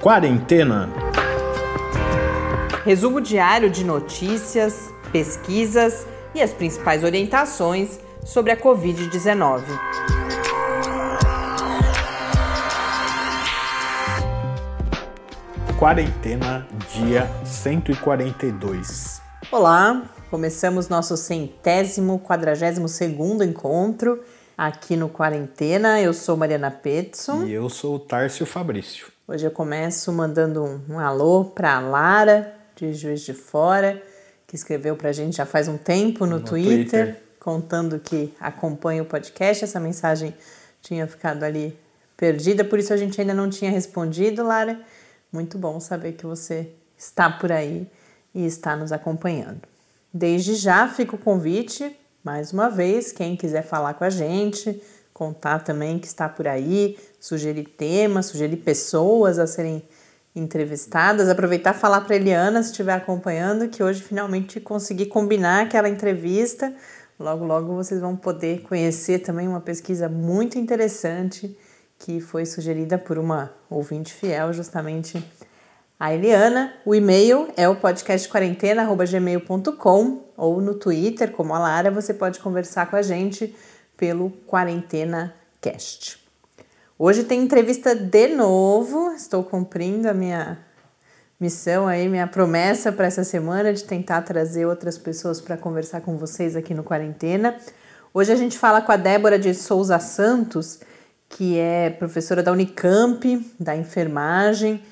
Quarentena. Resumo diário de notícias, pesquisas e as principais orientações sobre a Covid-19. Quarentena, dia 142. Olá, começamos nosso centésimo, quadragésimo segundo encontro aqui no Quarentena. Eu sou Mariana Petson. E eu sou o Tárcio Fabrício. Hoje eu começo mandando um, um alô para a Lara, de Juiz de Fora, que escreveu para a gente já faz um tempo no, no Twitter, Twitter, contando que acompanha o podcast. Essa mensagem tinha ficado ali perdida, por isso a gente ainda não tinha respondido, Lara. Muito bom saber que você está por aí e está nos acompanhando. Desde já fica o convite mais uma vez, quem quiser falar com a gente, contar também que está por aí, sugerir temas, sugerir pessoas a serem entrevistadas, aproveitar e falar para Eliana, se estiver acompanhando, que hoje finalmente consegui combinar aquela entrevista. Logo, logo vocês vão poder conhecer também uma pesquisa muito interessante que foi sugerida por uma ouvinte fiel, justamente a Eliana. O e-mail é o podcastquarentena.gmail.com ou no Twitter, como a Lara, você pode conversar com a gente pelo Quarentena Cast. Hoje tem entrevista de novo, estou cumprindo a minha missão aí, minha promessa para essa semana de tentar trazer outras pessoas para conversar com vocês aqui no Quarentena. Hoje a gente fala com a Débora de Souza Santos, que é professora da Unicamp, da enfermagem,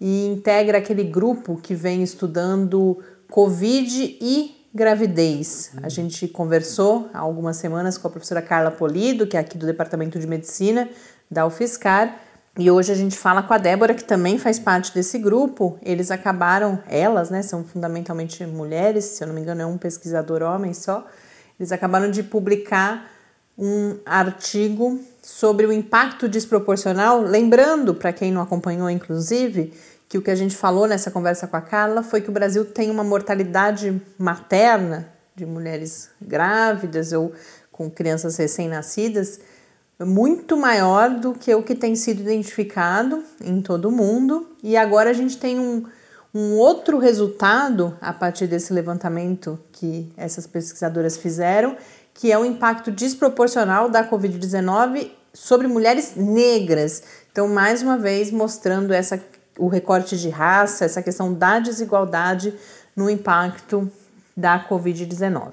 e integra aquele grupo que vem estudando Covid e gravidez. A gente conversou há algumas semanas com a professora Carla Polido, que é aqui do Departamento de Medicina da UFSCar, e hoje a gente fala com a Débora, que também faz parte desse grupo. Eles acabaram, elas, né, são fundamentalmente mulheres, se eu não me engano, é um pesquisador homem só. Eles acabaram de publicar um artigo sobre o impacto desproporcional, lembrando para quem não acompanhou, inclusive, que o que a gente falou nessa conversa com a Carla foi que o Brasil tem uma mortalidade materna de mulheres grávidas ou com crianças recém-nascidas muito maior do que o que tem sido identificado em todo o mundo. E agora a gente tem um, um outro resultado a partir desse levantamento que essas pesquisadoras fizeram, que é o impacto desproporcional da Covid-19 sobre mulheres negras. Então, mais uma vez, mostrando essa, o recorte de raça, essa questão da desigualdade no impacto da Covid-19.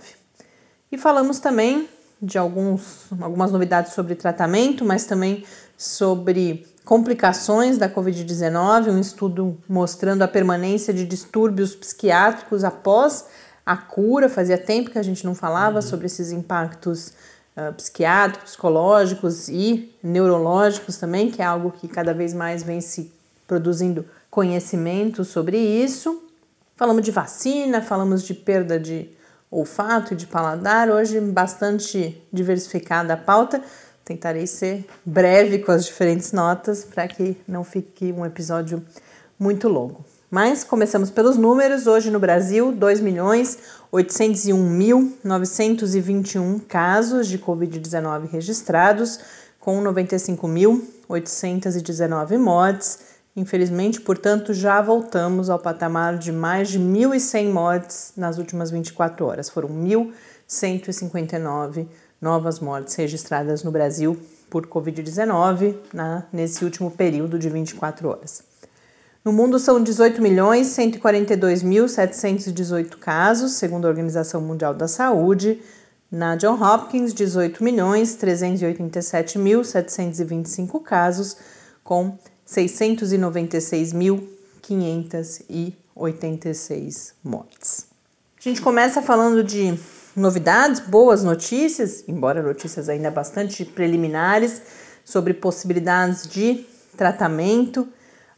E falamos também de alguns, algumas novidades sobre tratamento, mas também sobre complicações da Covid-19, um estudo mostrando a permanência de distúrbios psiquiátricos após a cura. Fazia tempo que a gente não falava uhum. sobre esses impactos uh, psiquiátricos, psicológicos e neurológicos também, que é algo que cada vez mais vem se produzindo conhecimento sobre isso. Falamos de vacina, falamos de perda de olfato e de paladar. Hoje, bastante diversificada a pauta. Tentarei ser breve com as diferentes notas para que não fique um episódio muito longo. Mas começamos pelos números. Hoje no Brasil, 2.801.921 casos de Covid-19 registrados, com 95.819 mortes. Infelizmente, portanto, já voltamos ao patamar de mais de 1.100 mortes nas últimas 24 horas. Foram 1.159 novas mortes registradas no Brasil por Covid-19 nesse último período de 24 horas. No mundo são 18 milhões 142.718 casos, segundo a Organização Mundial da Saúde. Na John Hopkins, 18 milhões 387.725 casos, com 696.586 mortes. A gente começa falando de novidades, boas notícias, embora notícias ainda bastante preliminares, sobre possibilidades de tratamento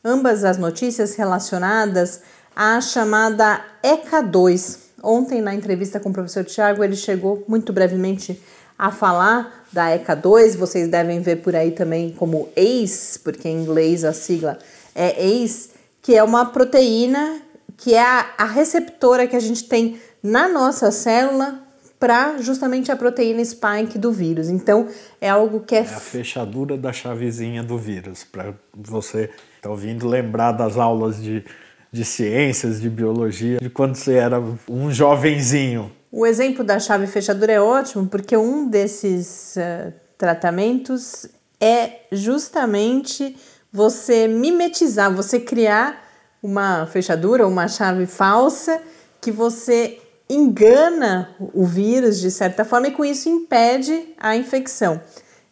ambas as notícias relacionadas à chamada ECA2. Ontem, na entrevista com o professor Tiago, ele chegou muito brevemente a falar da ECA2. Vocês devem ver por aí também como ACE, porque em inglês a sigla é ACE, que é uma proteína que é a, a receptora que a gente tem na nossa célula para justamente a proteína spike do vírus. Então, é algo que é. É a fechadura da chavezinha do vírus, para você está ouvindo lembrar das aulas de, de ciências, de biologia, de quando você era um jovenzinho. O exemplo da chave fechadura é ótimo, porque um desses uh, tratamentos é justamente você mimetizar, você criar uma fechadura, uma chave falsa que você engana o vírus de certa forma e com isso impede a infecção.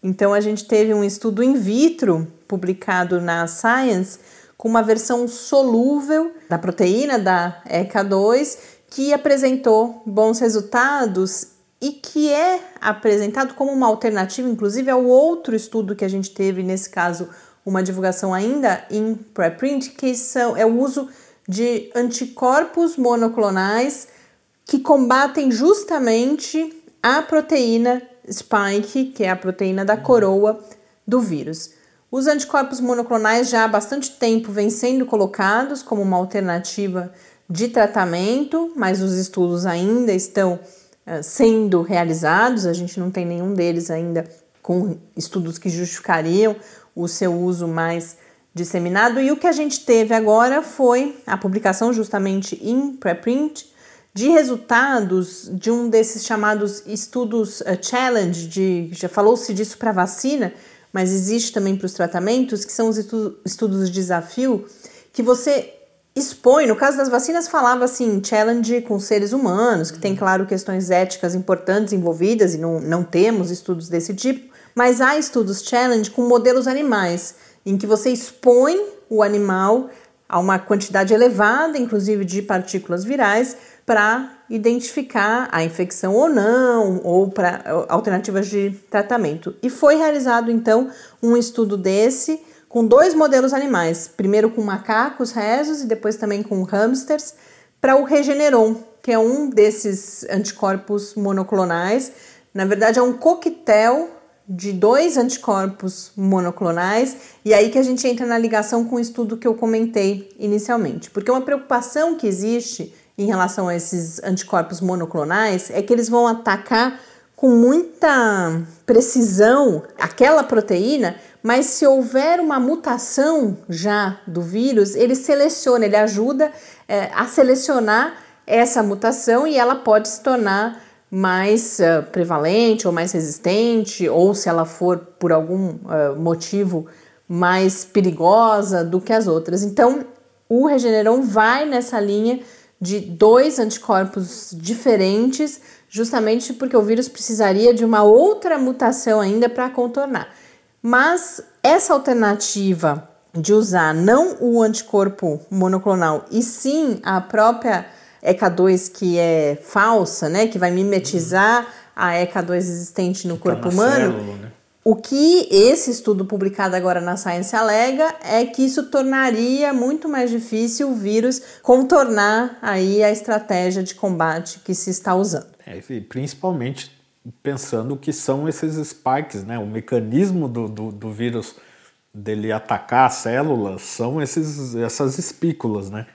Então a gente teve um estudo in vitro publicado na Science com uma versão solúvel da proteína da ECA2 que apresentou bons resultados e que é apresentado como uma alternativa, inclusive, ao outro estudo que a gente teve, nesse caso, uma divulgação ainda em preprint, que são, é o uso de anticorpos monoclonais que combatem justamente a proteína spike, que é a proteína da coroa do vírus. Os anticorpos monoclonais já há bastante tempo vêm sendo colocados como uma alternativa de tratamento, mas os estudos ainda estão uh, sendo realizados, a gente não tem nenhum deles ainda com estudos que justificariam o seu uso mais disseminado. E o que a gente teve agora foi a publicação justamente em preprint de resultados de um desses chamados estudos uh, challenge, de, já falou-se disso para vacina, mas existe também para os tratamentos, que são os estu estudos de desafio, que você expõe, no caso das vacinas falava assim, challenge com seres humanos, que tem claro questões éticas importantes envolvidas e não, não temos estudos desse tipo, mas há estudos challenge com modelos animais, em que você expõe o animal a uma quantidade elevada, inclusive de partículas virais, para identificar a infecção ou não, ou para alternativas de tratamento. E foi realizado então um estudo desse com dois modelos animais, primeiro com macacos rezos e depois também com hamsters, para o Regeneron, que é um desses anticorpos monoclonais. Na verdade, é um coquetel de dois anticorpos monoclonais, e aí que a gente entra na ligação com o estudo que eu comentei inicialmente, porque uma preocupação que existe em relação a esses anticorpos monoclonais é que eles vão atacar com muita precisão aquela proteína, mas se houver uma mutação já do vírus, ele seleciona, ele ajuda é, a selecionar essa mutação e ela pode se tornar mais uh, prevalente ou mais resistente, ou se ela for por algum uh, motivo mais perigosa do que as outras. Então, o Regeneron vai nessa linha de dois anticorpos diferentes, justamente porque o vírus precisaria de uma outra mutação ainda para contornar. Mas essa alternativa de usar não o anticorpo monoclonal e sim a própria ECA2 que é falsa, né, que vai mimetizar a ECA2 existente no que tá corpo tá humano, célula, né? O que esse estudo publicado agora na Science alega é que isso tornaria muito mais difícil o vírus contornar aí a estratégia de combate que se está usando. É, principalmente pensando o que são esses spikes, né? O mecanismo do, do, do vírus dele atacar as células são esses, essas espículas, né?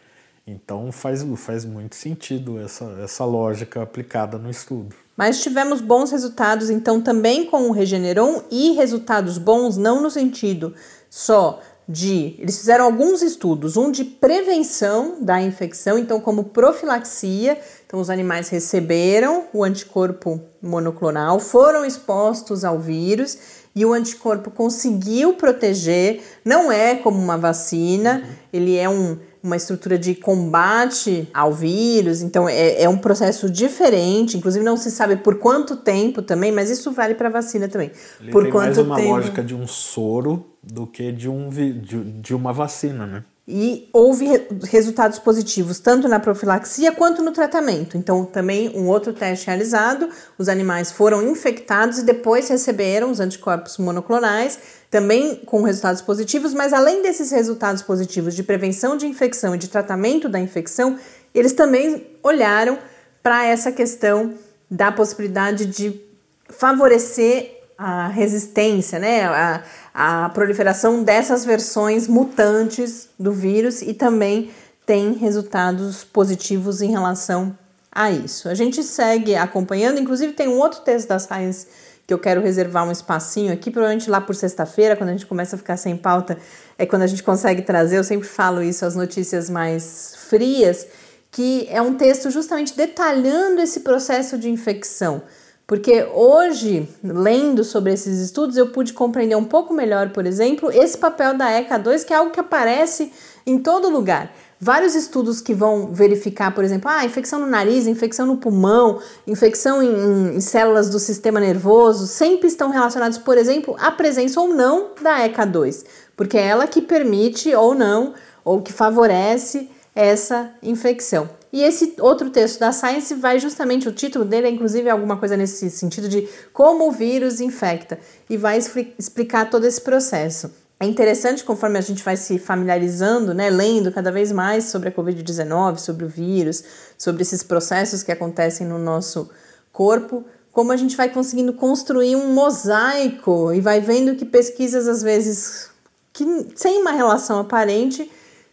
Então faz, faz muito sentido essa, essa lógica aplicada no estudo. Mas tivemos bons resultados então também com o Regeneron e resultados bons não no sentido só de. Eles fizeram alguns estudos, um de prevenção da infecção, então, como profilaxia. Então, os animais receberam o anticorpo monoclonal, foram expostos ao vírus e o anticorpo conseguiu proteger. Não é como uma vacina, ele é um uma estrutura de combate ao vírus, então é, é um processo diferente, inclusive não se sabe por quanto tempo também, mas isso vale para vacina também. Ele por tem quanto mais uma tempo... lógica de um soro do que de, um, de, de uma vacina, né? E houve resultados positivos tanto na profilaxia quanto no tratamento. Então, também um outro teste realizado: os animais foram infectados e depois receberam os anticorpos monoclonais, também com resultados positivos. Mas, além desses resultados positivos de prevenção de infecção e de tratamento da infecção, eles também olharam para essa questão da possibilidade de favorecer a resistência, né? A, a proliferação dessas versões mutantes do vírus e também tem resultados positivos em relação a isso. A gente segue acompanhando, inclusive tem um outro texto da Science que eu quero reservar um espacinho aqui, provavelmente lá por sexta-feira, quando a gente começa a ficar sem pauta, é quando a gente consegue trazer, eu sempre falo isso, as notícias mais frias, que é um texto justamente detalhando esse processo de infecção. Porque hoje, lendo sobre esses estudos, eu pude compreender um pouco melhor, por exemplo, esse papel da ECA2, que é algo que aparece em todo lugar. Vários estudos que vão verificar, por exemplo, ah, infecção no nariz, infecção no pulmão, infecção em, em células do sistema nervoso, sempre estão relacionados, por exemplo, à presença ou não da ECA2, porque é ela que permite ou não, ou que favorece essa infecção. E esse outro texto da Science vai justamente, o título dele é inclusive alguma coisa nesse sentido de como o vírus infecta e vai explicar todo esse processo. É interessante conforme a gente vai se familiarizando, né, lendo cada vez mais sobre a Covid-19, sobre o vírus, sobre esses processos que acontecem no nosso corpo, como a gente vai conseguindo construir um mosaico e vai vendo que pesquisas às vezes que sem uma relação aparente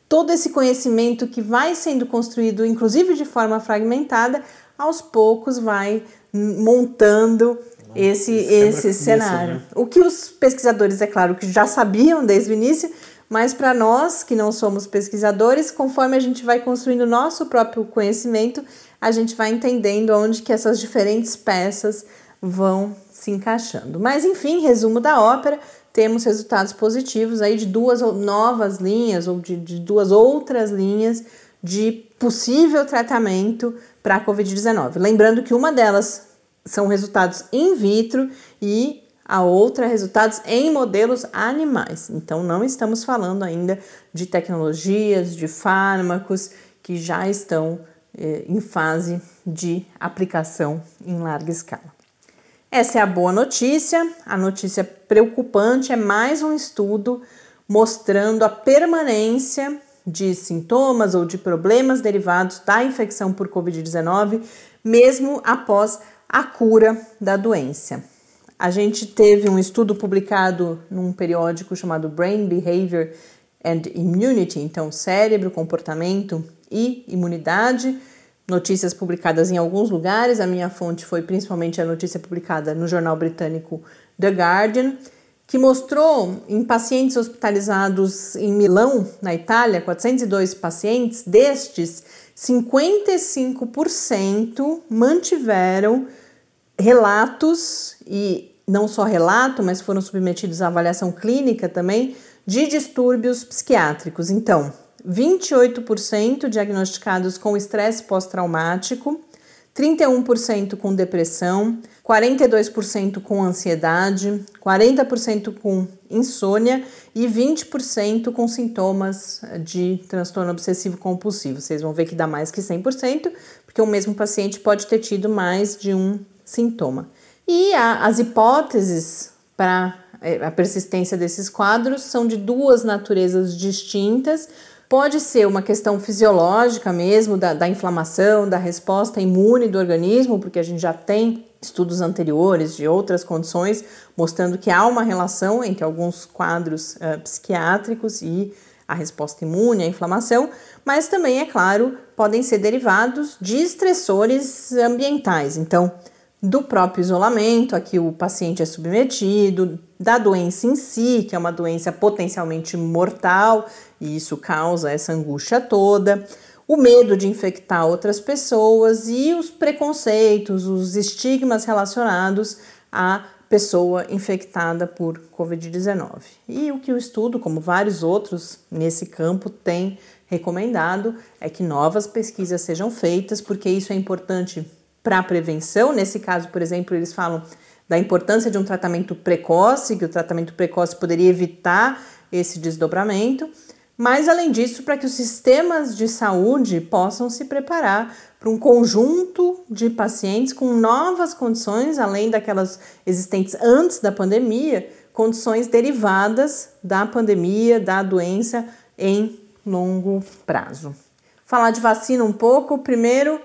todo esse conhecimento que vai sendo construído, inclusive de forma fragmentada, aos poucos vai montando esse, esse cenário. Né? O que os pesquisadores, é claro, que já sabiam desde o início, mas para nós que não somos pesquisadores, conforme a gente vai construindo nosso próprio conhecimento, a gente vai entendendo onde que essas diferentes peças vão se encaixando. Mas enfim, resumo da ópera, temos resultados positivos aí de duas novas linhas ou de, de duas outras linhas de possível tratamento para a Covid-19. Lembrando que uma delas são resultados in vitro e a outra resultados em modelos animais. Então não estamos falando ainda de tecnologias, de fármacos que já estão eh, em fase de aplicação em larga escala. Essa é a boa notícia. A notícia preocupante é mais um estudo mostrando a permanência de sintomas ou de problemas derivados da infecção por Covid-19, mesmo após a cura da doença. A gente teve um estudo publicado num periódico chamado Brain Behavior and Immunity, então cérebro, comportamento e imunidade, notícias publicadas em alguns lugares. A minha fonte foi principalmente a notícia publicada no jornal britânico The Guardian, que mostrou em pacientes hospitalizados em Milão, na Itália, 402 pacientes, destes 55% mantiveram relatos e não só relato, mas foram submetidos à avaliação clínica também de distúrbios psiquiátricos. Então, 28% diagnosticados com estresse pós-traumático, 31% com depressão, 42% com ansiedade, 40% com insônia e 20% com sintomas de transtorno obsessivo compulsivo. Vocês vão ver que dá mais que 100%, porque o mesmo paciente pode ter tido mais de um sintoma. E a, as hipóteses para é, a persistência desses quadros são de duas naturezas distintas. Pode ser uma questão fisiológica mesmo, da, da, inflamação, da resposta imune do organismo, porque a gente já tem estudos anteriores de outras condições mostrando que há uma relação entre alguns quadros uh, psiquiátricos e a resposta imune, a inflamação, mas também, é claro, podem ser derivados de estressores ambientais. Então, do próprio isolamento a que o paciente é submetido, da doença em si, que é uma doença potencialmente mortal, e isso causa essa angústia toda, o medo de infectar outras pessoas e os preconceitos, os estigmas relacionados à pessoa infectada por Covid-19. E o que o estudo, como vários outros nesse campo, tem recomendado é que novas pesquisas sejam feitas, porque isso é importante para a prevenção. Nesse caso, por exemplo, eles falam da importância de um tratamento precoce, que o tratamento precoce poderia evitar esse desdobramento. Mas, além disso, para que os sistemas de saúde possam se preparar para um conjunto de pacientes com novas condições, além daquelas existentes antes da pandemia, condições derivadas da pandemia, da doença em longo prazo. Falar de vacina um pouco, primeiro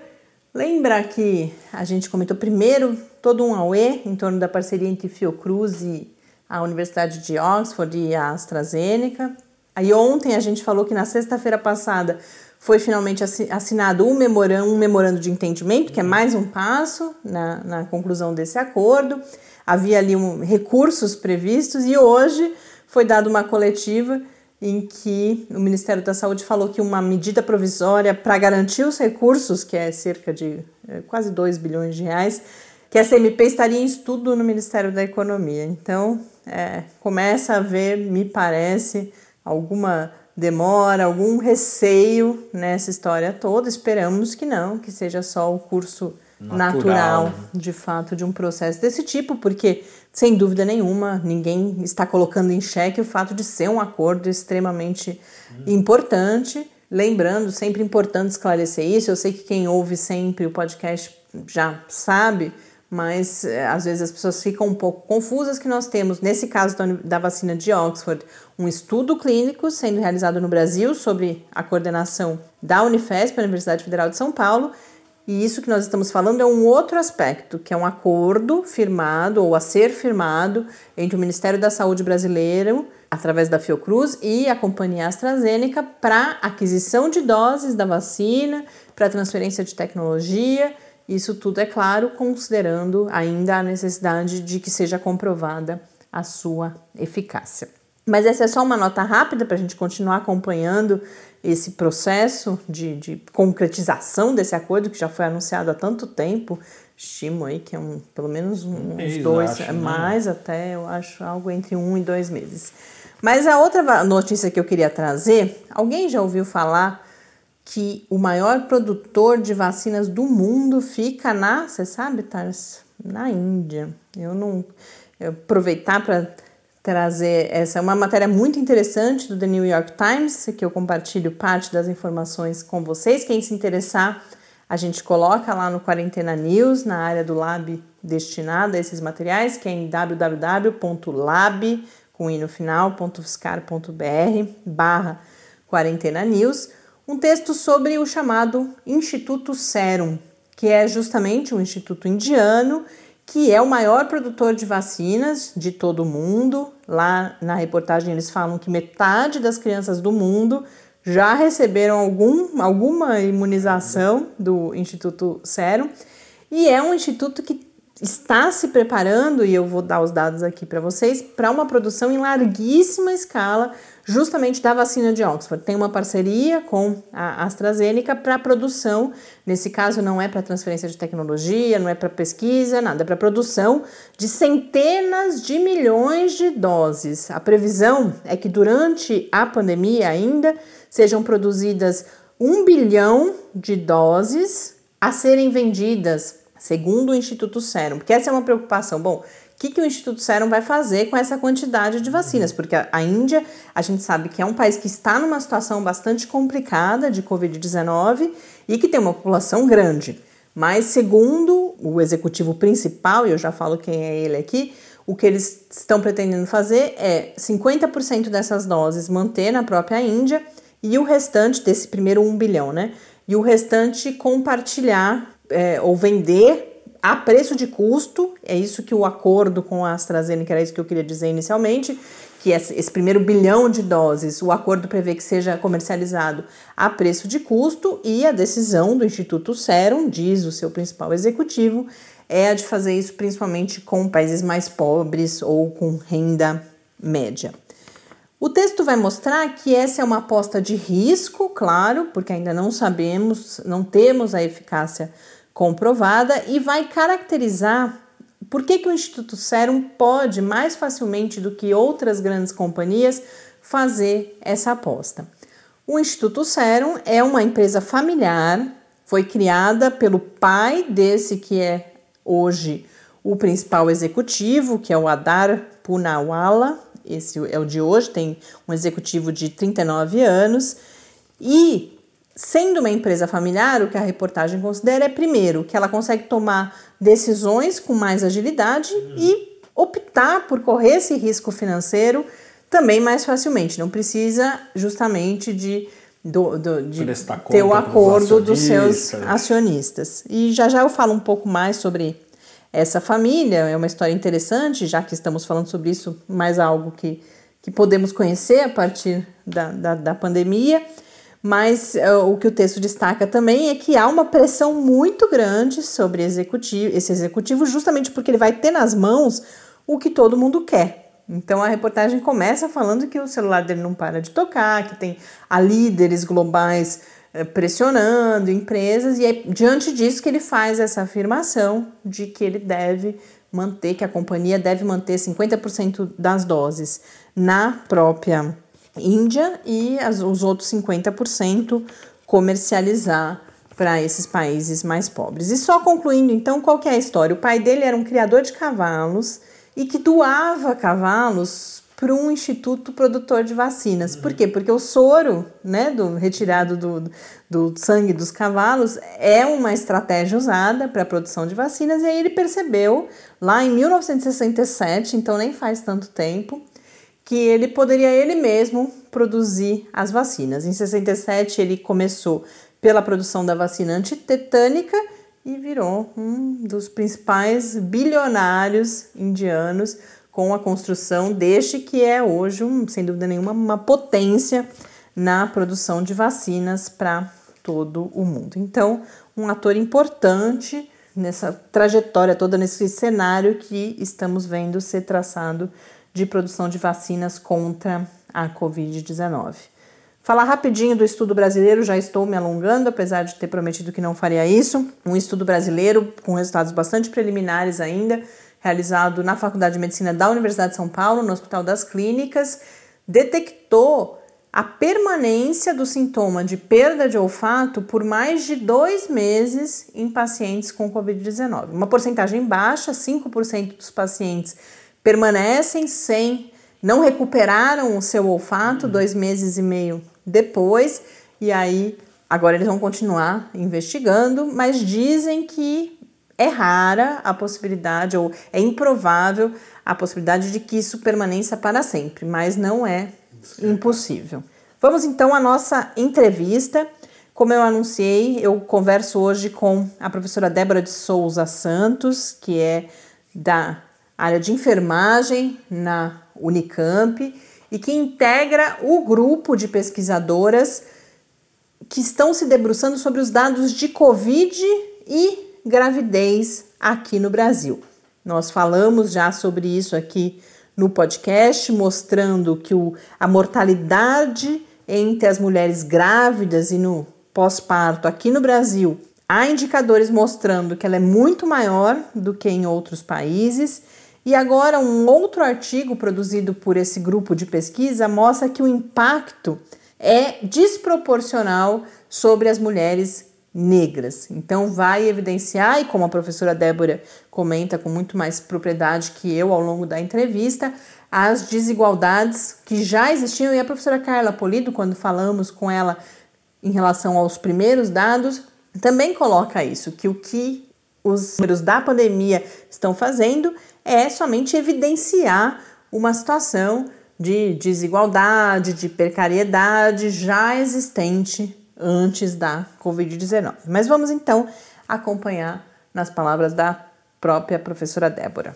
Lembra que a gente comentou primeiro todo um AUE em torno da parceria entre Fiocruz e a Universidade de Oxford e a AstraZeneca. Aí ontem a gente falou que na sexta-feira passada foi finalmente assinado um memorando, um memorando de entendimento, que é mais um passo na, na conclusão desse acordo. Havia ali um, recursos previstos e hoje foi dada uma coletiva em que o Ministério da Saúde falou que uma medida provisória para garantir os recursos, que é cerca de é, quase 2 bilhões de reais, que essa MP estaria em estudo no Ministério da Economia. Então, é, começa a haver, me parece, alguma demora, algum receio nessa história toda. Esperamos que não, que seja só o curso natural, natural né? de fato, de um processo desse tipo, porque, sem dúvida nenhuma, ninguém está colocando em xeque o fato de ser um acordo extremamente hum. importante. Lembrando, sempre importante esclarecer isso. Eu sei que quem ouve sempre o podcast já sabe, mas é, às vezes as pessoas ficam um pouco confusas que nós temos, nesse caso da vacina de Oxford, um estudo clínico sendo realizado no Brasil sobre a coordenação da Unifesp, a Universidade Federal de São Paulo, e isso que nós estamos falando é um outro aspecto, que é um acordo firmado ou a ser firmado entre o Ministério da Saúde brasileiro, através da Fiocruz, e a companhia AstraZeneca para aquisição de doses da vacina, para transferência de tecnologia isso tudo, é claro, considerando ainda a necessidade de que seja comprovada a sua eficácia. Mas essa é só uma nota rápida para a gente continuar acompanhando esse processo de, de, concretização desse acordo que já foi anunciado há tanto tempo. Estimo aí que é um, pelo menos uns dois, acho, né? mais né? até, eu acho, algo entre um e dois meses. Mas a outra notícia que eu queria trazer, alguém já ouviu falar que o maior produtor de vacinas do mundo fica na, você sabe, Tars? Na Índia. Eu não eu aproveitar para trazer essa é uma matéria muito interessante do The New York Times, que eu compartilho parte das informações com vocês. Quem se interessar, a gente coloca lá no Quarentena News, na área do lab destinada a esses materiais, que é em www.lab com i no final.fiscar.br barra Quarentena News um texto sobre o chamado Instituto Serum, que é justamente um instituto indiano que é o maior produtor de vacinas de todo o mundo. Lá na reportagem eles falam que metade das crianças do mundo já receberam algum, alguma imunização do Instituto Serum e é um instituto que está se preparando, e eu vou dar os dados aqui para vocês, para uma produção em larguíssima escala justamente da vacina de Oxford. Tem uma parceria com a AstraZeneca para produção, nesse caso não é para transferência de tecnologia, não é para pesquisa, nada, é para produção de centenas de milhões de doses. A previsão é que durante a pandemia ainda sejam produzidas um bilhão de doses a serem vendidas, segundo o Instituto Serum, porque essa é uma preocupação. Bom, o que, que o Instituto Serum vai fazer com essa quantidade de vacinas? Porque a, Índia, a gente sabe que é um país que está numa situação bastante complicada de Covid-19 e que tem uma população grande. Mas, segundo o executivo principal, e eu já falo quem é ele aqui, o que eles estão pretendendo fazer é 50% dessas doses manter na própria Índia e o restante, desse primeiro 1 bilhão, né? E o restante compartilhar é, ou vender a preço de custo, é isso que o acordo com a AstraZeneca era isso que eu queria dizer inicialmente, que esse primeiro bilhão de doses, o acordo prevê que seja comercializado a preço de custo e a decisão do Instituto Serum, diz o seu principal executivo, é a de fazer isso principalmente com países mais pobres ou com renda média. O texto vai mostrar que essa é uma aposta de risco, claro, porque ainda não sabemos, não temos a eficácia comprovada e vai caracterizar por que, que o Instituto Serum pode mais facilmente do que outras grandes companhias fazer essa aposta. O Instituto Serum é uma empresa familiar, foi criada pelo pai desse que é hoje o principal executivo, que é o Adar Punawala, esse é o de hoje, tem um executivo de 39 anos, e Sendo uma empresa familiar, o que a reportagem considera é, primeiro, que ela consegue tomar decisões com mais agilidade uhum. e optar por correr esse risco financeiro também mais facilmente. Não precisa justamente de, do, do, de ter o acordo dos, dos seus acionistas. E já já eu falo um pouco mais sobre essa família. É uma história interessante, já que estamos falando sobre isso, mais algo que, que podemos conhecer a partir da, da, da pandemia. Mas uh, o que o texto destaca também é que há uma pressão muito grande sobre executivo, esse executivo, justamente porque ele vai ter nas mãos o que todo mundo quer. Então a reportagem começa falando que o celular dele não para de tocar, que tem a líderes globais eh, pressionando empresas, e é diante disso que ele faz essa afirmação de que ele deve manter, que a companhia deve manter 50% das doses na própria Índia e as, os outros 50% comercializar para esses países mais pobres. E só concluindo, então, qual que é a história? O pai dele era um criador de cavalos e que doava cavalos para um instituto produtor de vacinas. Uhum. Por quê? Porque o soro, né, do, retirado do, do sangue dos cavalos, é uma estratégia usada para a produção de vacinas, e aí ele percebeu, lá em 1967, então nem faz tanto tempo, que ele poderia ele mesmo produzir as vacinas. Em 67 ele começou pela produção da vacina antitetânica e virou um dos principais bilionários indianos com a construção deste que é hoje, um, sem dúvida nenhuma, uma potência na produção de vacinas para todo o mundo. Então, um ator importante nessa trajetória toda, nesse cenário que estamos vendo ser traçado de produção de vacinas contra a Covid-19. Falar rapidinho do estudo brasileiro, já estou me alongando, apesar de ter prometido que não faria isso. Um estudo brasileiro com resultados bastante preliminares ainda, realizado na Faculdade de Medicina da Universidade de São Paulo, no Hospital das Clínicas, detectou a permanência do sintoma de perda de olfato por mais de dois meses em pacientes com Covid-19. Uma porcentagem baixa, 5% dos pacientes permanecem sem, não recuperaram o seu olfato dois meses e meio depois, e aí agora eles vão continuar investigando, mas dizem que é rara a possibilidade, ou é improvável a possibilidade de que isso permaneça para sempre, mas não é impossível. Vamos então à nossa entrevista. Como eu anunciei, eu converso hoje com a professora Débora de Souza Santos, que é da área de enfermagem na Unicamp e que integra o grupo de pesquisadoras que estão se debruçando sobre os dados de Covid e gravidez aqui no Brasil. Nós falamos já sobre isso aqui no podcast, mostrando que o, a mortalidade entre as mulheres grávidas e no pós-parto aqui no Brasil há indicadores mostrando que ela é muito maior do que em outros países e agora, um outro artigo produzido por esse grupo de pesquisa mostra que o impacto é desproporcional sobre as mulheres negras. Então, vai evidenciar, e como a professora Débora comenta com muito mais propriedade que eu ao longo da entrevista, as desigualdades que já existiam. E a professora Carla Polido, quando falamos com ela em relação aos primeiros dados, também coloca isso, que o que os números da pandemia estão fazendo é somente evidenciar uma situação de desigualdade, de precariedade já existente antes da Covid-19. Mas vamos então acompanhar nas palavras da própria professora Débora.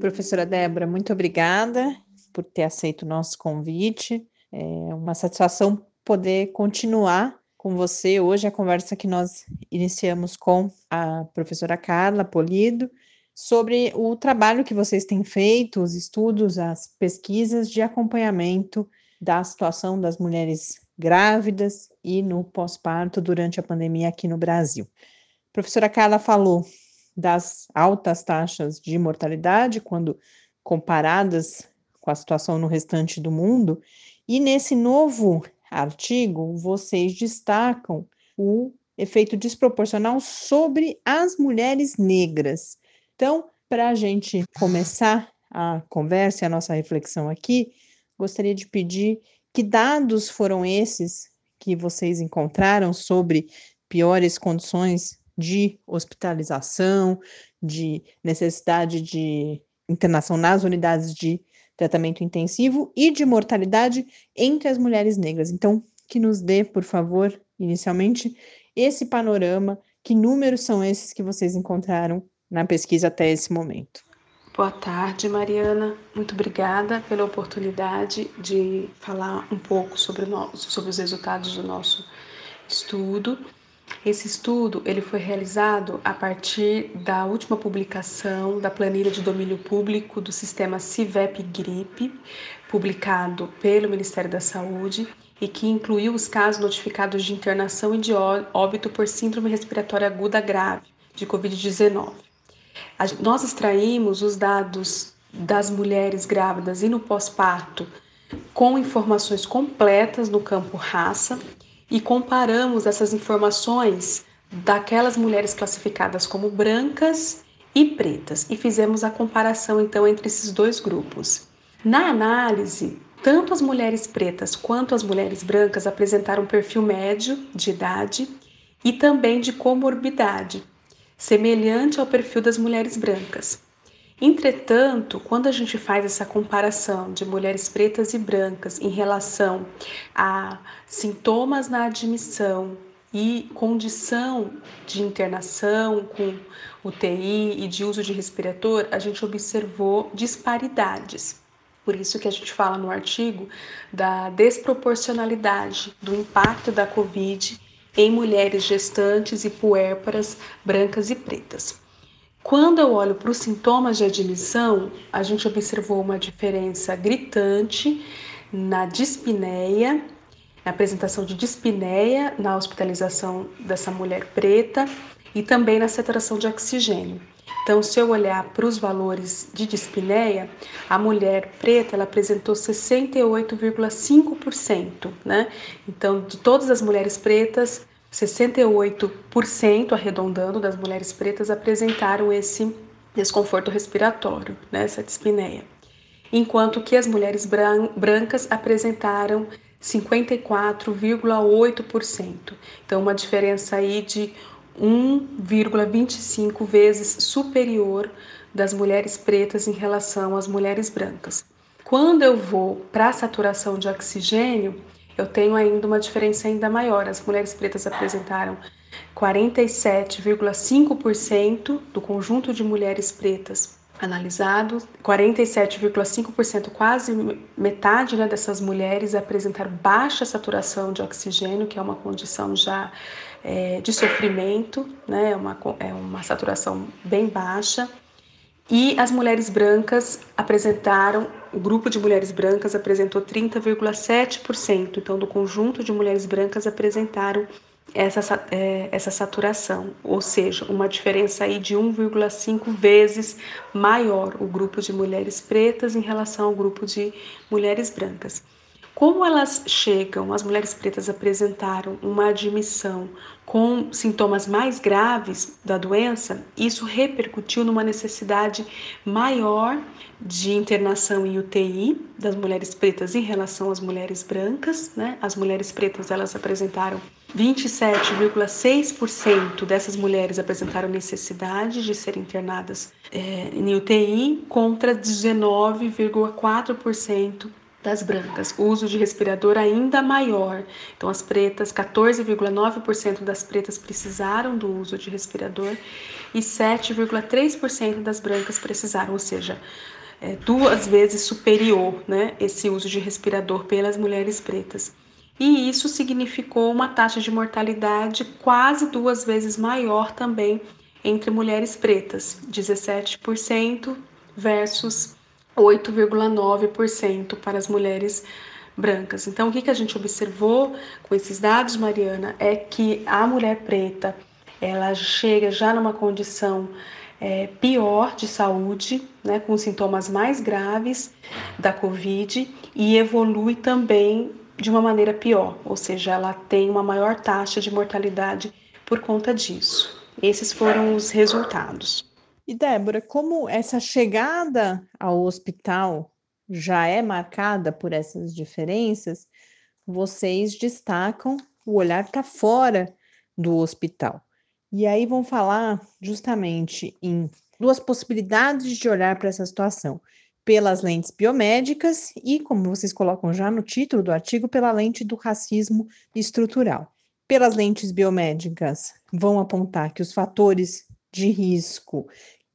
Professora Débora, muito obrigada por ter aceito o nosso convite. É uma satisfação poder continuar com você hoje a conversa que nós iniciamos com a professora Carla Polido sobre o trabalho que vocês têm feito, os estudos, as pesquisas de acompanhamento da situação das mulheres grávidas e no pós-parto durante a pandemia aqui no Brasil. A professora Carla falou das altas taxas de mortalidade quando comparadas com a situação no restante do mundo, e nesse novo artigo, vocês destacam o efeito desproporcional sobre as mulheres negras. Então, para a gente começar a conversa e a nossa reflexão aqui, gostaria de pedir que dados foram esses que vocês encontraram sobre piores condições de hospitalização, de necessidade de internação nas unidades de tratamento intensivo e de mortalidade entre as mulheres negras. Então, que nos dê, por favor, inicialmente, esse panorama, que números são esses que vocês encontraram na pesquisa até esse momento? Boa tarde, Mariana. Muito obrigada pela oportunidade de falar um pouco sobre, no, sobre os resultados do nosso estudo. Esse estudo ele foi realizado a partir da última publicação da planilha de domínio público do sistema CIVEP-GRIP, publicado pelo Ministério da Saúde e que incluiu os casos notificados de internação e de óbito por síndrome respiratória aguda grave de Covid-19. Nós extraímos os dados das mulheres grávidas e no pós-parto com informações completas no campo raça e comparamos essas informações daquelas mulheres classificadas como brancas e pretas e fizemos a comparação então entre esses dois grupos. Na análise, tanto as mulheres pretas quanto as mulheres brancas apresentaram um perfil médio de idade e também de comorbidade, semelhante ao perfil das mulheres brancas. Entretanto, quando a gente faz essa comparação de mulheres pretas e brancas em relação a sintomas na admissão e condição de internação com UTI e de uso de respirador, a gente observou disparidades. Por isso que a gente fala no artigo da desproporcionalidade do impacto da COVID em mulheres gestantes e puérperas brancas e pretas. Quando eu olho para os sintomas de admissão, a gente observou uma diferença gritante na dispneia, na apresentação de dispneia na hospitalização dessa mulher preta e também na saturação de oxigênio. Então, se eu olhar para os valores de dispneia, a mulher preta ela apresentou 68,5%, né? Então, de todas as mulheres pretas, 68%, arredondando, das mulheres pretas apresentaram esse desconforto respiratório, né, essa dispneia. Enquanto que as mulheres bran brancas apresentaram 54,8%. Então, uma diferença aí de 1,25 vezes superior das mulheres pretas em relação às mulheres brancas. Quando eu vou para a saturação de oxigênio, eu tenho ainda uma diferença ainda maior. As mulheres pretas apresentaram 47,5% do conjunto de mulheres pretas analisados, 47,5%, quase metade né, dessas mulheres apresentaram baixa saturação de oxigênio, que é uma condição já é, de sofrimento, né, é uma, é uma saturação bem baixa. E as mulheres brancas apresentaram, o grupo de mulheres brancas apresentou 30,7%. Então, do conjunto de mulheres brancas apresentaram essa, é, essa saturação, ou seja, uma diferença aí de 1,5 vezes maior o grupo de mulheres pretas em relação ao grupo de mulheres brancas. Como elas chegam, as mulheres pretas apresentaram uma admissão com sintomas mais graves da doença, isso repercutiu numa necessidade maior de internação em UTI das mulheres pretas em relação às mulheres brancas, né? As mulheres pretas elas apresentaram 27,6% dessas mulheres apresentaram necessidade de serem internadas é, em UTI contra 19,4% das brancas. O uso de respirador ainda maior. Então, as pretas, 14,9% das pretas precisaram do uso de respirador e 7,3% das brancas precisaram, ou seja, é, duas vezes superior né, esse uso de respirador pelas mulheres pretas. E isso significou uma taxa de mortalidade quase duas vezes maior também entre mulheres pretas, 17% versus 8,9% para as mulheres brancas. Então, o que, a gente observou com esses dados, Mariana, é que a mulher preta ela chega já numa condição é, pior de saúde, né, com sintomas mais graves da Covid e evolui também de uma maneira pior, ou seja, ela tem uma maior taxa de mortalidade por conta disso. Esses foram os resultados. E Débora, como essa chegada ao hospital já é marcada por essas diferenças, vocês destacam o olhar para fora do hospital. E aí vão falar justamente em duas possibilidades de olhar para essa situação: pelas lentes biomédicas e, como vocês colocam já no título do artigo, pela lente do racismo estrutural. Pelas lentes biomédicas, vão apontar que os fatores de risco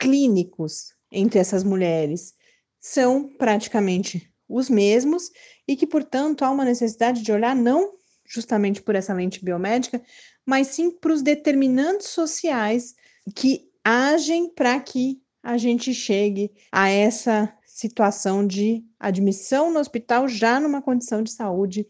clínicos entre essas mulheres são praticamente os mesmos e que, portanto, há uma necessidade de olhar não justamente por essa lente biomédica, mas sim para os determinantes sociais que agem para que a gente chegue a essa situação de admissão no hospital já numa condição de saúde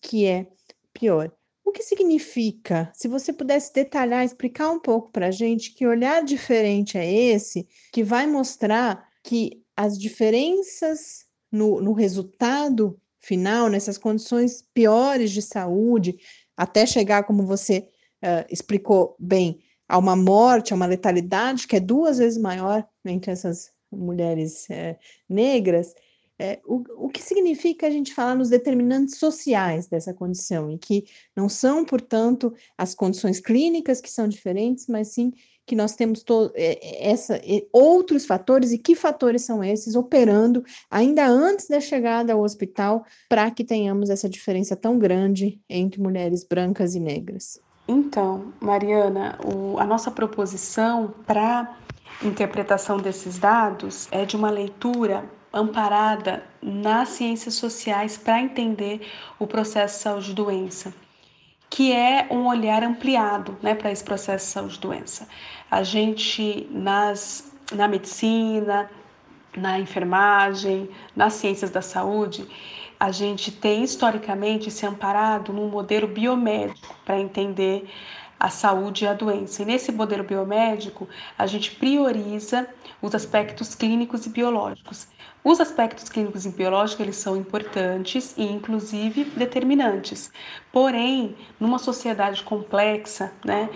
que é pior. O que significa? Se você pudesse detalhar, explicar um pouco para a gente que olhar diferente é esse, que vai mostrar que as diferenças no, no resultado final, nessas condições piores de saúde, até chegar, como você uh, explicou bem, a uma morte, a uma letalidade que é duas vezes maior entre essas mulheres é, negras, é, o, o que significa a gente falar nos determinantes sociais dessa condição, e que não são, portanto, as condições clínicas que são diferentes, mas sim que nós temos é, essa, outros fatores, e que fatores são esses operando ainda antes da chegada ao hospital para que tenhamos essa diferença tão grande entre mulheres brancas e negras. Então, Mariana, o, a nossa proposição para interpretação desses dados é de uma leitura amparada nas ciências sociais para entender o processo de saúde-doença, que é um olhar ampliado né, para esse processo de saúde-doença. A gente, nas, na medicina, na enfermagem, nas ciências da saúde, a gente tem historicamente se amparado num modelo biomédico para entender a saúde e a doença. E nesse modelo biomédico, a gente prioriza os aspectos clínicos e biológicos. Os aspectos clínicos e biológicos eles são importantes e inclusive determinantes. Porém, numa sociedade complexa, né,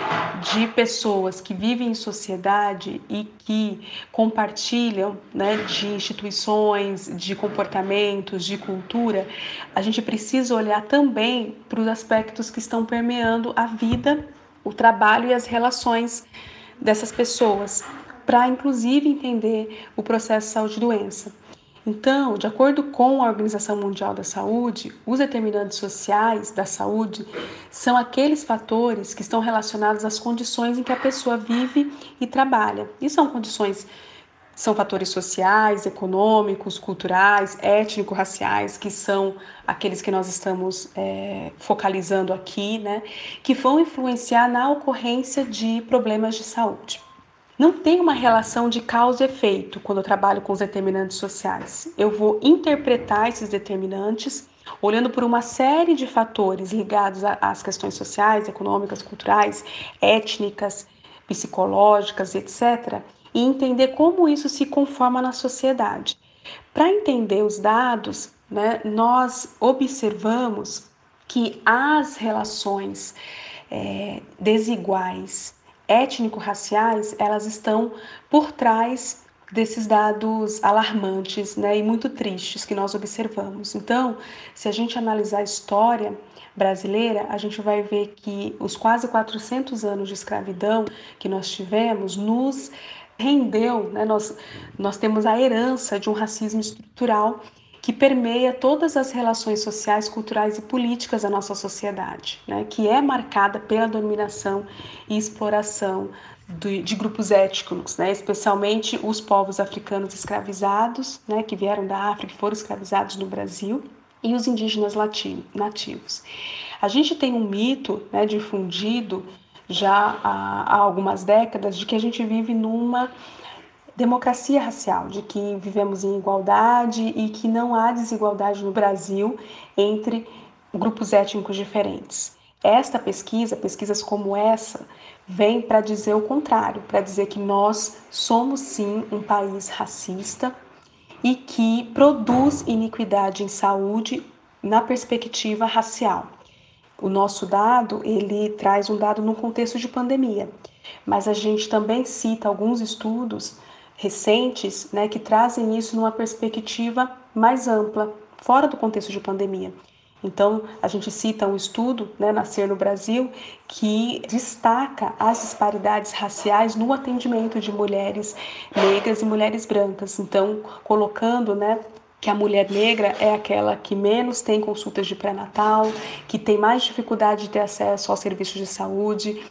de pessoas que vivem em sociedade e que compartilham, né, de instituições, de comportamentos, de cultura, a gente precisa olhar também para os aspectos que estão permeando a vida, o trabalho e as relações dessas pessoas, para inclusive entender o processo de saúde e doença. Então, de acordo com a Organização Mundial da Saúde, os determinantes sociais da saúde são aqueles fatores que estão relacionados às condições em que a pessoa vive e trabalha. E são condições são fatores sociais, econômicos, culturais, étnico-raciais, que são aqueles que nós estamos é, focalizando aqui, né, que vão influenciar na ocorrência de problemas de saúde. Não tem uma relação de causa e efeito quando eu trabalho com os determinantes sociais. Eu vou interpretar esses determinantes olhando por uma série de fatores ligados às questões sociais, econômicas, culturais, étnicas, psicológicas, etc., e entender como isso se conforma na sociedade. Para entender os dados, né, nós observamos que as relações é, desiguais étnico-raciais, elas estão por trás desses dados alarmantes né, e muito tristes que nós observamos. Então, se a gente analisar a história brasileira, a gente vai ver que os quase 400 anos de escravidão que nós tivemos nos rendeu, né, nós, nós temos a herança de um racismo estrutural que permeia todas as relações sociais, culturais e políticas da nossa sociedade, né, que é marcada pela dominação e exploração de, de grupos étnicos, né, especialmente os povos africanos escravizados, né, que vieram da África e foram escravizados no Brasil, e os indígenas latino, nativos. A gente tem um mito né, difundido já há, há algumas décadas de que a gente vive numa democracia racial, de que vivemos em igualdade e que não há desigualdade no Brasil entre grupos étnicos diferentes. Esta pesquisa, pesquisas como essa, vem para dizer o contrário, para dizer que nós somos sim um país racista e que produz iniquidade em saúde na perspectiva racial. O nosso dado, ele traz um dado no contexto de pandemia, mas a gente também cita alguns estudos recentes né, que trazem isso numa perspectiva mais ampla, fora do contexto de pandemia. Então, a gente cita um estudo, né, Nascer no Brasil, que destaca as disparidades raciais no atendimento de mulheres negras e mulheres brancas. Então, colocando né, que a mulher negra é aquela que menos tem consultas de pré-natal, que tem mais dificuldade de ter acesso aos serviços de saúde,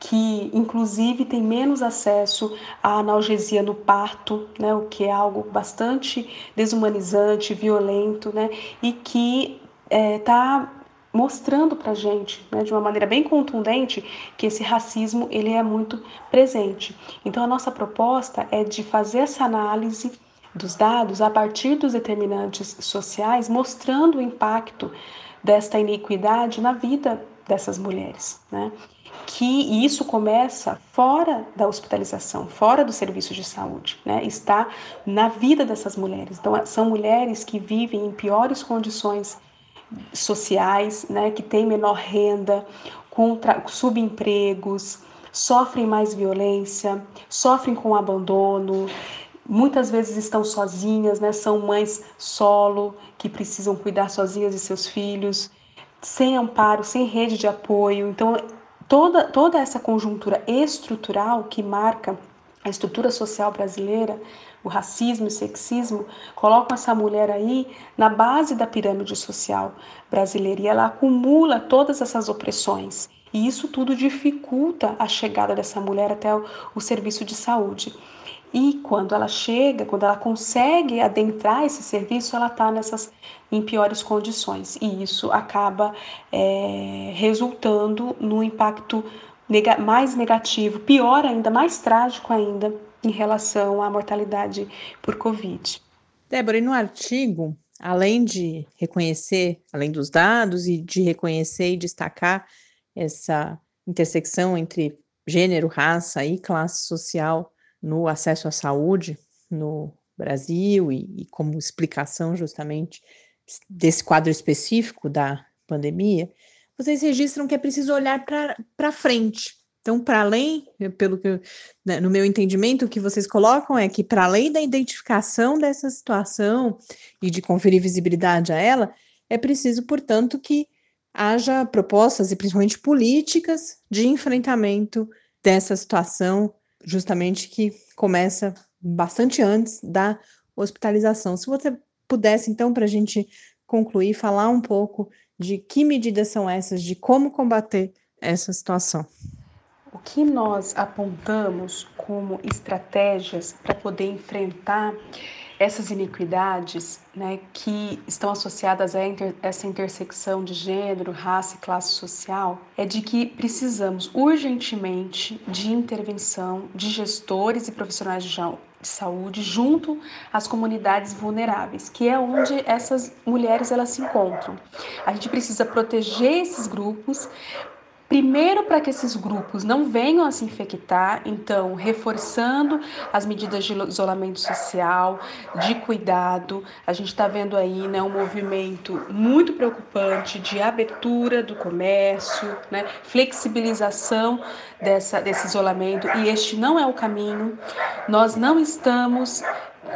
que inclusive tem menos acesso à analgesia no parto, né, o que é algo bastante desumanizante, violento, né, e que está é, mostrando para gente, né, de uma maneira bem contundente, que esse racismo ele é muito presente. Então a nossa proposta é de fazer essa análise dos dados a partir dos determinantes sociais, mostrando o impacto desta iniquidade na vida dessas mulheres, né? Que isso começa fora da hospitalização, fora do serviço de saúde, né? Está na vida dessas mulheres. Então, são mulheres que vivem em piores condições sociais, né? Que têm menor renda, com subempregos, sofrem mais violência, sofrem com abandono, muitas vezes estão sozinhas, né? São mães solo que precisam cuidar sozinhas de seus filhos, sem amparo, sem rede de apoio. Então, toda, toda essa conjuntura estrutural que marca a estrutura social brasileira, o racismo e o sexismo, colocam essa mulher aí na base da pirâmide social brasileira e ela acumula todas essas opressões. E isso tudo dificulta a chegada dessa mulher até o, o serviço de saúde. E quando ela chega, quando ela consegue adentrar esse serviço, ela está nessas em piores condições e isso acaba é, resultando no impacto nega, mais negativo, pior ainda, mais trágico ainda em relação à mortalidade por Covid. Débora, e no artigo, além de reconhecer, além dos dados e de reconhecer e destacar essa intersecção entre gênero, raça e classe social no acesso à saúde no Brasil e, e como explicação justamente desse quadro específico da pandemia, vocês registram que é preciso olhar para frente. Então, para além, pelo que né, no meu entendimento, o que vocês colocam é que para além da identificação dessa situação e de conferir visibilidade a ela, é preciso, portanto, que haja propostas e principalmente políticas de enfrentamento dessa situação justamente que começa bastante antes da hospitalização. Se você pudesse, então, para a gente concluir, falar um pouco de que medidas são essas, de como combater essa situação. O que nós apontamos como estratégias para poder enfrentar essas iniquidades né, que estão associadas a inter, essa intersecção de gênero, raça e classe social é de que precisamos urgentemente de intervenção de gestores e profissionais de, de saúde junto às comunidades vulneráveis, que é onde essas mulheres elas se encontram. A gente precisa proteger esses grupos Primeiro, para que esses grupos não venham a se infectar, então, reforçando as medidas de isolamento social, de cuidado. A gente está vendo aí né, um movimento muito preocupante de abertura do comércio, né, flexibilização dessa, desse isolamento, e este não é o caminho. Nós não estamos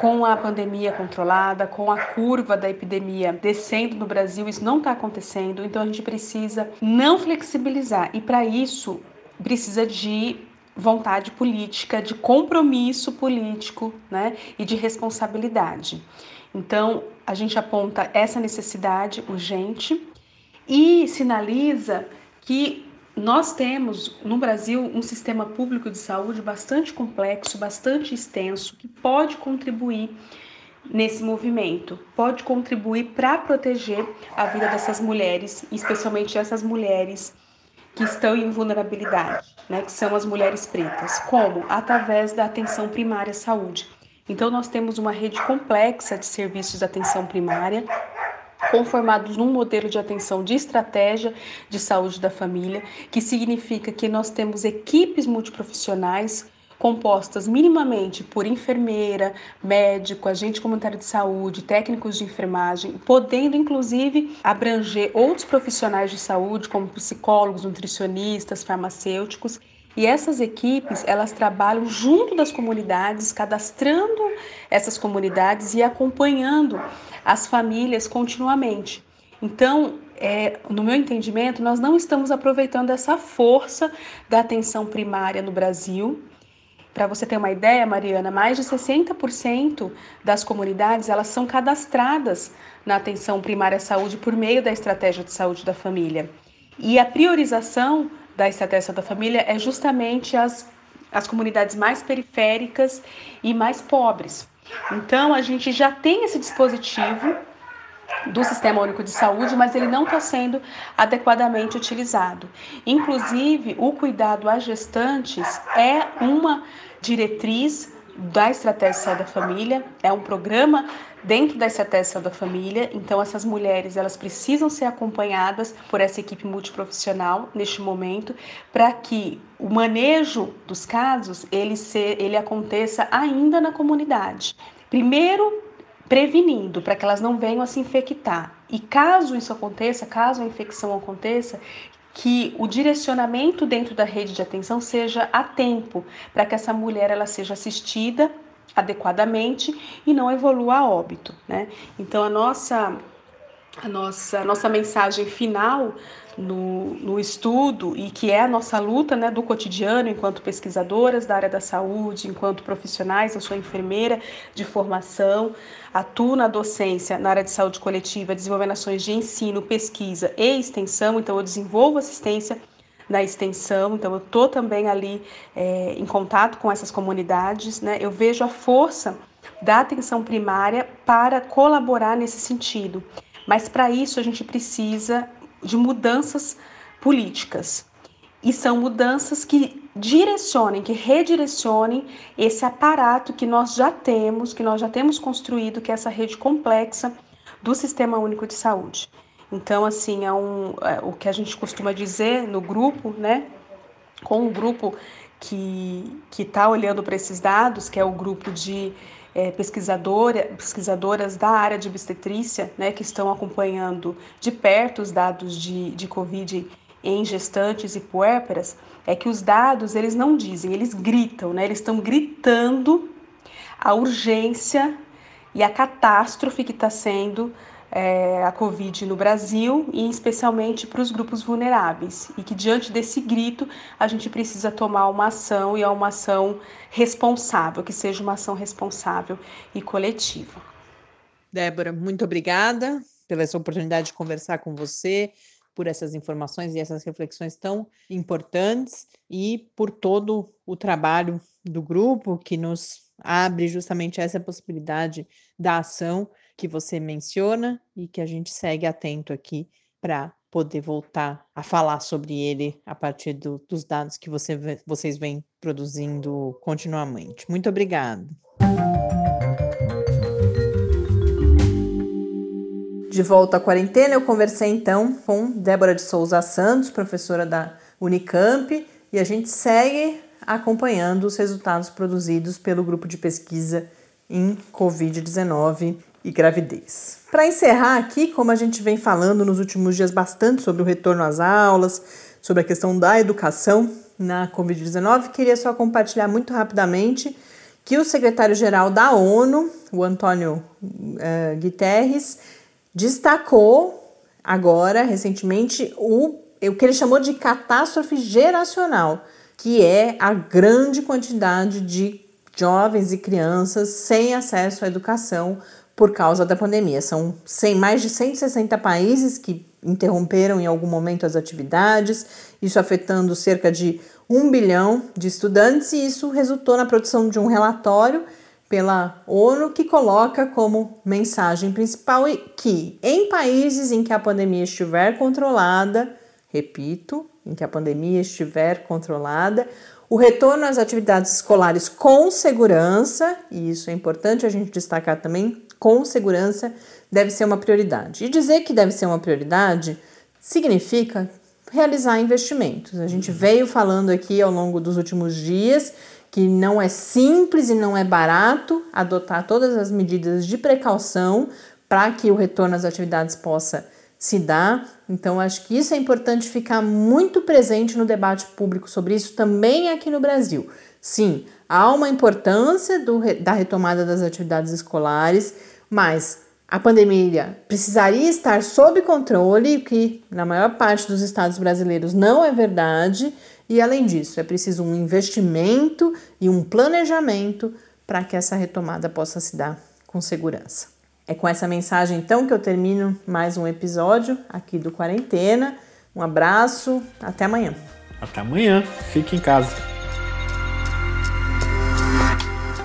com a pandemia controlada, com a curva da epidemia descendo no Brasil, isso não está acontecendo. Então a gente precisa não flexibilizar e para isso precisa de vontade política, de compromisso político, né, e de responsabilidade. Então a gente aponta essa necessidade urgente e sinaliza que nós temos no Brasil um sistema público de saúde bastante complexo, bastante extenso, que pode contribuir nesse movimento, pode contribuir para proteger a vida dessas mulheres, especialmente essas mulheres que estão em vulnerabilidade, né, que são as mulheres pretas. Como? Através da atenção primária à saúde. Então, nós temos uma rede complexa de serviços de atenção primária conformados num modelo de atenção de estratégia de saúde da família, que significa que nós temos equipes multiprofissionais compostas minimamente por enfermeira, médico, agente comunitário de saúde, técnicos de enfermagem, podendo inclusive abranger outros profissionais de saúde, como psicólogos, nutricionistas, farmacêuticos, e essas equipes, elas trabalham junto das comunidades, cadastrando essas comunidades e acompanhando as famílias continuamente. Então, é, no meu entendimento, nós não estamos aproveitando essa força da atenção primária no Brasil. Para você ter uma ideia, Mariana, mais de 60% das comunidades elas são cadastradas na atenção primária à saúde por meio da estratégia de saúde da família. E a priorização da estratégia da família é justamente as, as comunidades mais periféricas e mais pobres. Então, a gente já tem esse dispositivo do Sistema Único de Saúde, mas ele não está sendo adequadamente utilizado. Inclusive, o cuidado às gestantes é uma diretriz da Estratégia da Família, é um programa dentro da Estratégia da Família, então essas mulheres elas precisam ser acompanhadas por essa equipe multiprofissional neste momento, para que o manejo dos casos ele, ser, ele aconteça ainda na comunidade. Primeiro, prevenindo para que elas não venham a se infectar. E caso isso aconteça, caso a infecção aconteça, que o direcionamento dentro da rede de atenção seja a tempo, para que essa mulher ela seja assistida adequadamente e não evolua a óbito, né? Então a nossa a nossa, a nossa mensagem final no, no estudo e que é a nossa luta né, do cotidiano enquanto pesquisadoras da área da saúde, enquanto profissionais, eu sou enfermeira de formação, atuo na docência na área de saúde coletiva, desenvolvendo ações de ensino, pesquisa e extensão, então eu desenvolvo assistência na extensão, então eu estou também ali é, em contato com essas comunidades, né? eu vejo a força da atenção primária para colaborar nesse sentido. Mas para isso a gente precisa de mudanças políticas. E são mudanças que direcionem, que redirecionem esse aparato que nós já temos, que nós já temos construído, que é essa rede complexa do Sistema Único de Saúde. Então, assim, é, um, é o que a gente costuma dizer no grupo, né? Com o grupo que está olhando para esses dados, que é o grupo de é, pesquisadora, pesquisadoras da área de obstetrícia, né, que estão acompanhando de perto os dados de, de Covid em gestantes e puérperas, é que os dados eles não dizem, eles gritam, né, eles estão gritando a urgência e a catástrofe que está sendo é, a Covid no Brasil e especialmente para os grupos vulneráveis. E que diante desse grito a gente precisa tomar uma ação e é uma ação responsável, que seja uma ação responsável e coletiva. Débora, muito obrigada pela essa oportunidade de conversar com você, por essas informações e essas reflexões tão importantes e por todo o trabalho do grupo que nos abre justamente essa possibilidade da ação que você menciona e que a gente segue atento aqui para poder voltar a falar sobre ele a partir do, dos dados que você, vocês vêm produzindo continuamente. Muito obrigada. De volta à quarentena, eu conversei então com Débora de Souza Santos, professora da Unicamp, e a gente segue acompanhando os resultados produzidos pelo grupo de pesquisa em Covid-19 e gravidez. Para encerrar aqui, como a gente vem falando nos últimos dias bastante sobre o retorno às aulas, sobre a questão da educação na Covid-19, queria só compartilhar muito rapidamente que o secretário-geral da ONU, o Antônio uh, Guterres, destacou agora, recentemente, o, o que ele chamou de catástrofe geracional, que é a grande quantidade de jovens e crianças sem acesso à educação por causa da pandemia. São 100, mais de 160 países que interromperam em algum momento as atividades, isso afetando cerca de um bilhão de estudantes, e isso resultou na produção de um relatório pela ONU que coloca como mensagem principal que em países em que a pandemia estiver controlada, repito, em que a pandemia estiver controlada, o retorno às atividades escolares com segurança, e isso é importante a gente destacar também, com segurança deve ser uma prioridade. E dizer que deve ser uma prioridade significa realizar investimentos. A gente veio falando aqui ao longo dos últimos dias que não é simples e não é barato adotar todas as medidas de precaução para que o retorno às atividades possa se dar. Então, acho que isso é importante ficar muito presente no debate público sobre isso também aqui no Brasil. Sim, há uma importância do, da retomada das atividades escolares mas a pandemia precisaria estar sob controle, que na maior parte dos estados brasileiros não é verdade, e além disso, é preciso um investimento e um planejamento para que essa retomada possa se dar com segurança. É com essa mensagem então que eu termino mais um episódio aqui do Quarentena. Um abraço, até amanhã. Até amanhã, fique em casa.